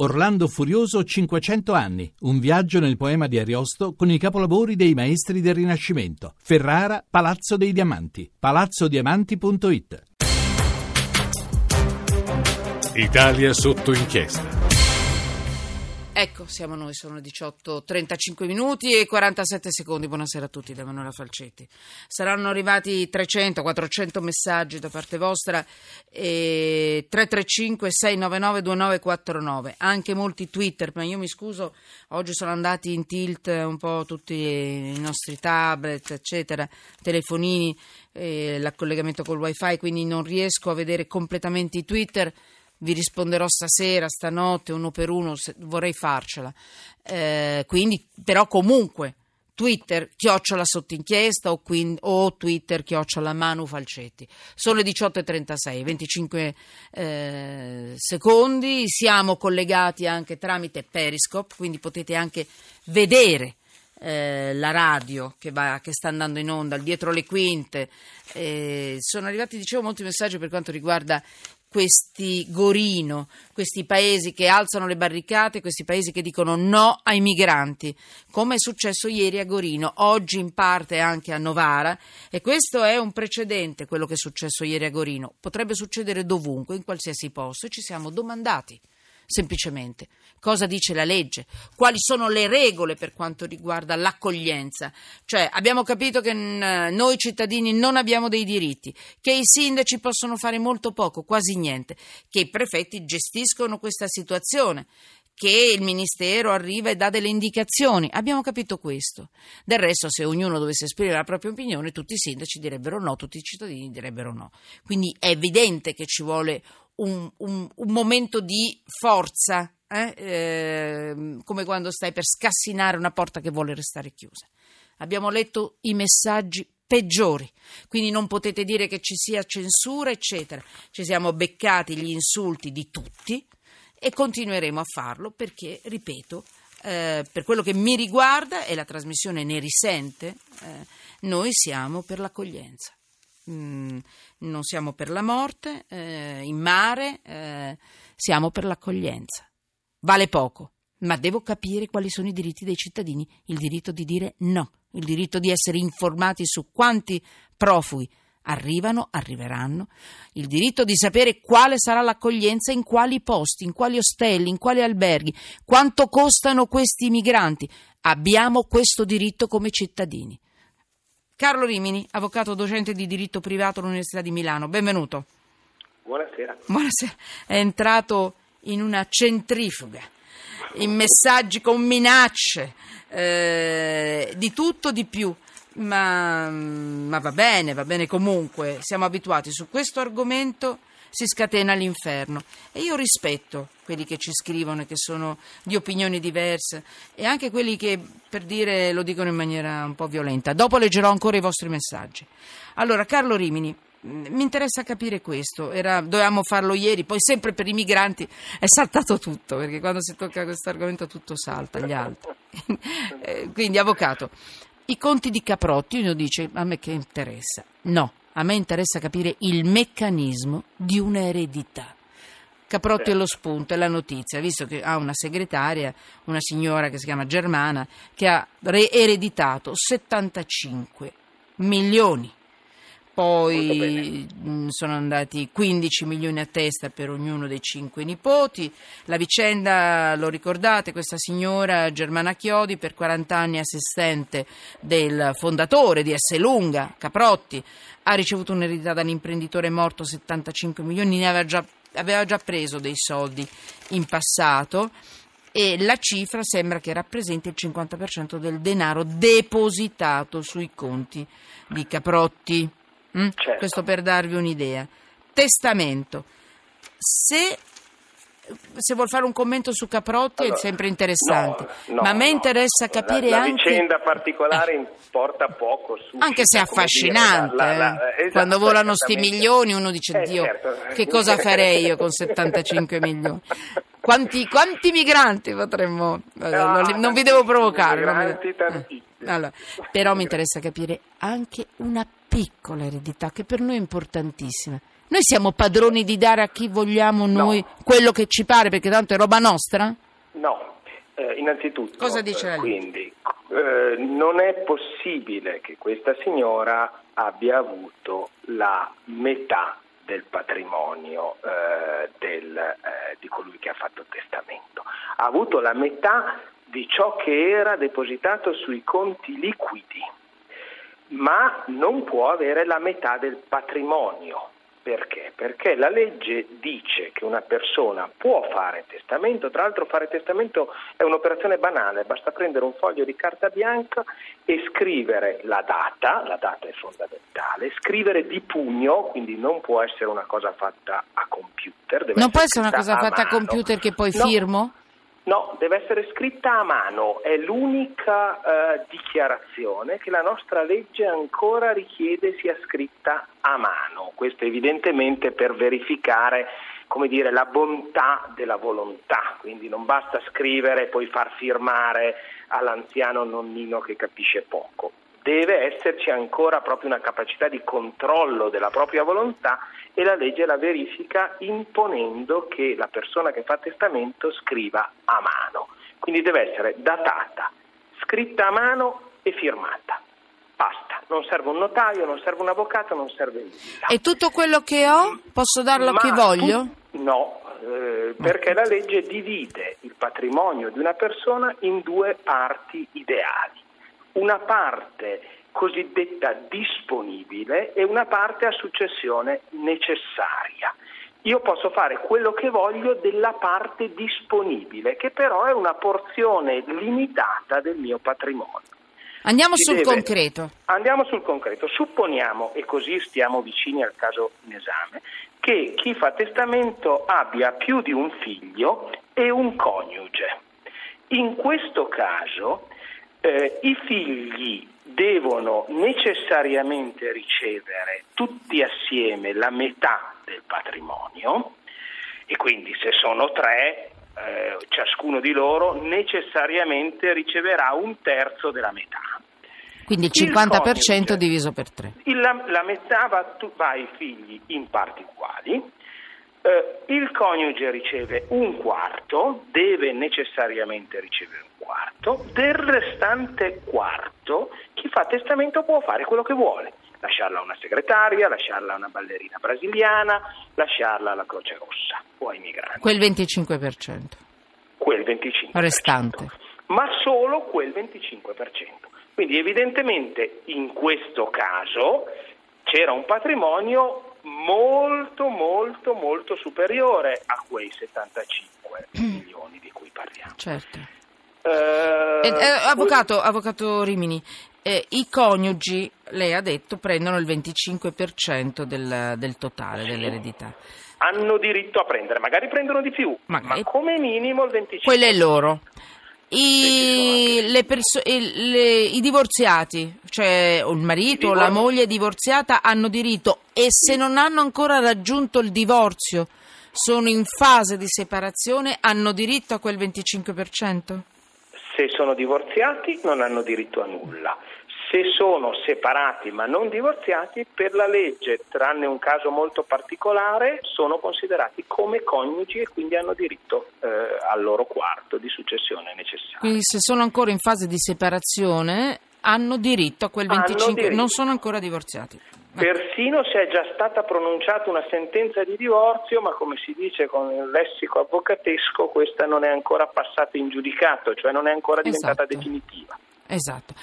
Orlando Furioso 500 anni, un viaggio nel poema di Ariosto con i capolavori dei maestri del Rinascimento. Ferrara, Palazzo dei Diamanti, palazzodiamanti.it. Italia sotto inchiesta. Ecco, siamo noi, sono 18, 35 minuti e 47 secondi. Buonasera a tutti da Emanuela Falcetti. Saranno arrivati 300, 400 messaggi da parte vostra e 335 699 2949. Anche molti Twitter, ma io mi scuso, oggi sono andati in tilt un po' tutti i nostri tablet, eccetera, telefonini, eh, l'collegamento col wifi, quindi non riesco a vedere completamente i Twitter vi risponderò stasera, stanotte, uno per uno, vorrei farcela. Eh, quindi, però comunque, Twitter chiocciola sotto inchiesta o, quindi, o Twitter chiocciola Manu Falcetti. Sono le 18.36, 25 eh, secondi, siamo collegati anche tramite Periscope, quindi potete anche vedere eh, la radio che, va, che, sta andando in onda, dietro le quinte. Eh, sono arrivati, dicevo, molti messaggi per quanto riguarda questi Gorino, questi paesi che alzano le barricate, questi paesi che dicono no ai migranti, come è successo ieri a Gorino, oggi in parte anche a Novara e questo è un precedente, quello che è successo ieri a Gorino, potrebbe succedere dovunque, in qualsiasi posto e ci siamo domandati semplicemente. Cosa dice la legge? Quali sono le regole per quanto riguarda l'accoglienza? Cioè, abbiamo capito che noi cittadini non abbiamo dei diritti, che i sindaci possono fare molto poco, quasi niente, che i prefetti gestiscono questa situazione che il Ministero arriva e dà delle indicazioni. Abbiamo capito questo. Del resto, se ognuno dovesse esprimere la propria opinione, tutti i sindaci direbbero no, tutti i cittadini direbbero no. Quindi è evidente che ci vuole un, un, un momento di forza, eh? Eh, come quando stai per scassinare una porta che vuole restare chiusa. Abbiamo letto i messaggi peggiori, quindi non potete dire che ci sia censura, eccetera. Ci siamo beccati gli insulti di tutti e continueremo a farlo perché, ripeto, eh, per quello che mi riguarda e la trasmissione ne risente, eh, noi siamo per l'accoglienza. Mm, non siamo per la morte, eh, in mare, eh, siamo per l'accoglienza. Vale poco, ma devo capire quali sono i diritti dei cittadini, il diritto di dire no, il diritto di essere informati su quanti profughi arrivano, arriveranno, il diritto di sapere quale sarà l'accoglienza, in quali posti, in quali ostelli, in quali alberghi, quanto costano questi migranti. Abbiamo questo diritto come cittadini. Carlo Rimini, avvocato docente di diritto privato all'Università di Milano. Benvenuto. Buonasera. Buonasera. È entrato in una centrifuga, in messaggi con minacce, eh, di tutto di più. Ma, ma va bene, va bene comunque. Siamo abituati su questo argomento si scatena l'inferno. E io rispetto quelli che ci scrivono e che sono di opinioni diverse e anche quelli che, per dire, lo dicono in maniera un po' violenta. Dopo leggerò ancora i vostri messaggi. Allora, Carlo Rimini. Mi interessa capire questo, Era, dovevamo farlo ieri, poi sempre per i migranti è saltato tutto, perché quando si tocca questo argomento tutto salta, gli altri. Eh, quindi, avvocato, i conti di Caprotti, uno dice, a me che interessa? No, a me interessa capire il meccanismo di un'eredità. Caprotti è lo spunto, è la notizia, visto che ha una segretaria, una signora che si chiama Germana, che ha ereditato 75 milioni poi mm, sono andati 15 milioni a testa per ognuno dei cinque nipoti. La vicenda, lo ricordate, questa signora Germana Chiodi, per 40 anni assistente del fondatore di Esselunga, Caprotti, ha ricevuto un'eredità dall'imprenditore morto 75 milioni, ne aveva già, aveva già preso dei soldi in passato e la cifra sembra che rappresenti il 50% del denaro depositato sui conti di Caprotti. Mm? Certo. Questo per darvi un'idea. Testamento. Se se vuol fare un commento su Caprotti allora, è sempre interessante, no, no, ma a me interessa no. capire la, la anche... La vicenda particolare eh. importa poco. Anche se è affascinante, dire, la, la, eh. esatto, quando volano sti milioni uno dice, eh, Dio, certo. che cosa farei io con 75 milioni? Quanti, quanti migranti potremmo... Ah, non, non vi devo provocare. Migranti. Eh. Allora, però mi interessa capire anche una piccola eredità che per noi è importantissima. Noi siamo padroni di dare a chi vogliamo noi quello che ci pare, perché tanto è roba nostra? No, eh, innanzitutto, Cosa dice eh, quindi, eh, non è possibile che questa signora abbia avuto la metà del patrimonio eh, del, eh, di colui che ha fatto il testamento. Ha avuto la metà di ciò che era depositato sui conti liquidi, ma non può avere la metà del patrimonio. Perché? Perché la legge dice che una persona può fare testamento, tra l'altro fare testamento è un'operazione banale, basta prendere un foglio di carta bianca e scrivere la data, la data è fondamentale, scrivere di pugno, quindi non può essere una cosa fatta a computer. Non può essere una cosa fatta a computer che poi No, firmo? No, deve essere scritta a mano, è l'unica eh, dichiarazione che la nostra legge ancora richiede sia scritta a mano. Questo evidentemente per verificare dire, la bontà della volontà, quindi non basta scrivere e poi far firmare all'anziano nonnino che capisce poco. Deve esserci ancora proprio una capacità di controllo della propria volontà e la legge la verifica imponendo che la persona che fa testamento scriva a mano. Quindi deve essere datata, scritta a mano e firmata. Basta, non serve un notaio, non serve un avvocato, non serve nulla. E tutto quello che ho posso darlo a chi Ma voglio? tu- no, eh, perché la legge divide il patrimonio di una persona in due parti ideali. Una parte cosiddetta disponibile e una parte a successione necessaria. Io posso fare quello che voglio della parte disponibile, che però è una porzione limitata del mio patrimonio. Andiamo Si sul deve- concreto. Andiamo sul concreto. Supponiamo, e così stiamo vicini al caso in esame, che chi fa testamento abbia più di un figlio e un coniuge. In questo caso eh, i figli devono necessariamente ricevere tutti assieme la metà del patrimonio e quindi se sono tre, eh, ciascuno di loro necessariamente riceverà un terzo della metà. Quindi il Il 50% coniuge. diviso per 3. Il- La, la metà va, va ai figli in parti uguali, eh, il coniuge riceve un quarto, deve necessariamente ricevere un quarto, del restante quarto chi fa testamento può fare quello che vuole, lasciarla a una segretaria, lasciarla a una ballerina brasiliana, lasciarla alla Croce Rossa o ai migranti, Quel 25%. quel 25%. Restante. Ma solo quel 25%. Quindi evidentemente in questo caso c'era un patrimonio molto molto molto superiore a quei 75 milioni di cui parliamo. Certo. Eh, Eh, eh, avvocato, avvocato Rimini, eh, i coniugi, lei ha detto, prendono il 25% del, del totale dell'eredità. hanno diritto a prendere, magari prendono di più, Magari. ma come minimo il 25%. Quello è loro. I, le perso- il- le- I divorziati, cioè il marito o la moglie divorziata, hanno diritto e se non hanno ancora raggiunto il divorzio, sono in fase di separazione, hanno diritto a quel 25%? Se sono divorziati non hanno diritto a nulla. Se sono separati ma non divorziati, per la legge, tranne un caso molto particolare, sono considerati come coniugi e quindi hanno diritto eh, al loro quarto di successione necessario. Quindi se sono ancora in fase di separazione hanno diritto a quel Hanno 25%, diritto. non sono ancora divorziati. Persino se è già stata pronunciata una sentenza di divorzio, ma come si dice con il lessico avvocatesco, questa non è ancora passata in giudicato, cioè non è ancora diventata Esatto. definitiva. Esatto.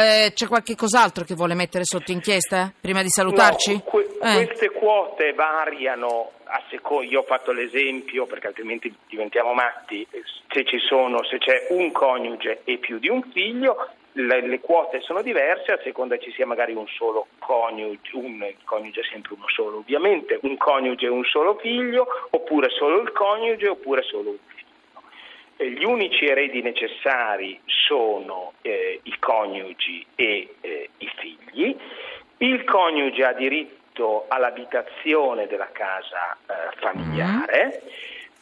Eh, c'è qualche cos'altro che vuole mettere sotto inchiesta prima di salutarci? No, que- Eh. Queste quote variano a seconda, io ho fatto l'esempio perché altrimenti diventiamo matti, se ci sono, se c'è un coniuge e più di un figlio, le, le quote sono diverse a seconda ci sia magari un solo coniuge, un il coniuge è sempre uno solo ovviamente, un coniuge e un solo figlio, oppure solo il coniuge, oppure solo un figlio. Eh, Gli unici eredi necessari sono eh, i coniugi e eh, i figli. Il coniuge ha diritto all'abitazione della casa eh, familiare.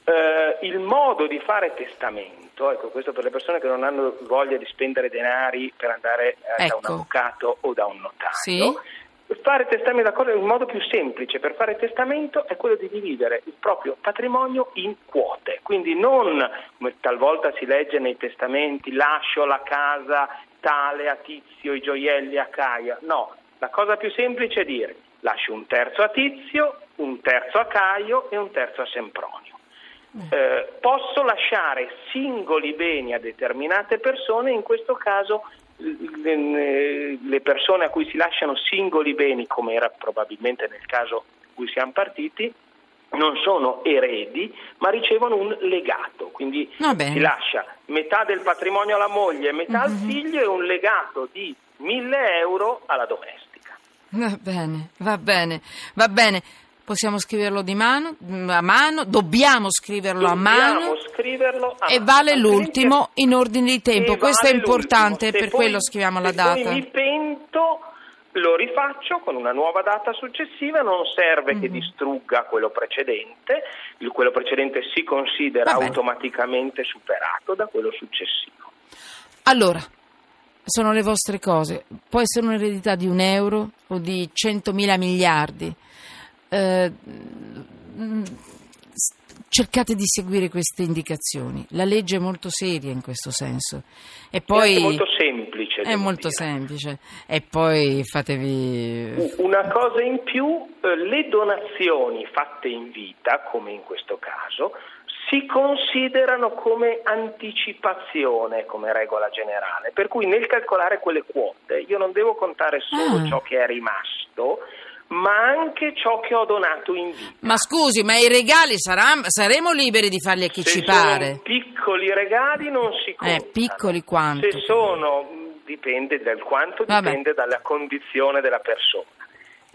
Eh, il modo di fare testamento, ecco questo per le persone che non hanno voglia di spendere denari per andare eh, da un Ecco. avvocato o da un notario. Sì. Fare testamento d'accordo il modo più semplice per fare testamento è quello di dividere il proprio patrimonio in quote, quindi non come talvolta si legge nei testamenti lascio la casa tale a Tizio, i gioielli a Caia, no, la cosa più semplice è dire lascio un terzo a Tizio, un terzo a Caio e un terzo a Sempronio. Eh, posso lasciare singoli beni a determinate persone, in questo caso le persone a cui si lasciano singoli beni, come era probabilmente nel caso in cui siamo partiti, non sono eredi, ma ricevono un legato. Quindi si lascia metà del patrimonio alla moglie, metà uh-huh. al mhm. figlio e un legato di 1000 euro alla domestica. Va bene, va bene, va bene. Possiamo scriverlo di mano, a mano, dobbiamo scriverlo dobbiamo a mano. Scriverlo a e vale l'ultimo in ordine di tempo. Questo vale è importante, per poi, quello scriviamo la data. Poi mi pento, lo rifaccio con una nuova data successiva, non serve mm-hmm. che distrugga quello precedente, il, quello precedente si considera automaticamente superato da quello successivo. Allora, sono le vostre cose, può essere un'eredità di un euro o di 100.000 miliardi eh, cercate di seguire queste indicazioni. La legge è molto seria in questo senso. E poi è molto semplice. È molto dire. semplice. E poi fatevi. Una cosa in più: eh, le donazioni fatte in vita, come in questo caso, si considerano come anticipazione come regola generale. Per cui nel calcolare quelle quote io non devo contare solo ah. ciò che è rimasto ma anche ciò che ho donato in vita. Ma scusi, ma i regali sarà, saremo liberi di farli a chi Se ci pare? piccoli regali non si contano. Eh, piccoli quanto? Se sono, dipende dal quanto, Vabbè. dipende dalla condizione della persona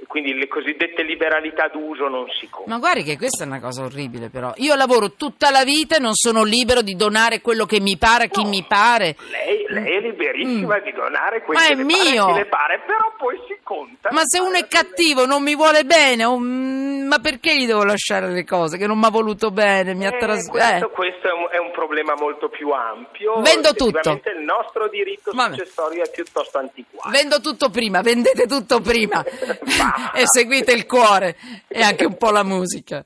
quindi le cosiddette liberalità d'uso non si contano. Ma guardi che questa è una cosa orribile però. Io lavoro tutta la vita e non sono libero di donare quello che mi pare a chi no, mi pare. Lei, lei è liberissima mm. di donare quello che le mio. pare, le pare, però poi si conta. Ma se uno è cattivo, non mi vuole bene, um, ma perché gli devo lasciare le cose che non mi ha voluto bene? Mi eh, ha tras- questo, eh. questo è, un, è, problema molto più ampio. Vendo tutto. Il nostro diritto Vabbè. successorio è piuttosto antiquato. Vendo tutto prima, vendete tutto prima. e seguite il cuore e anche un po' la musica.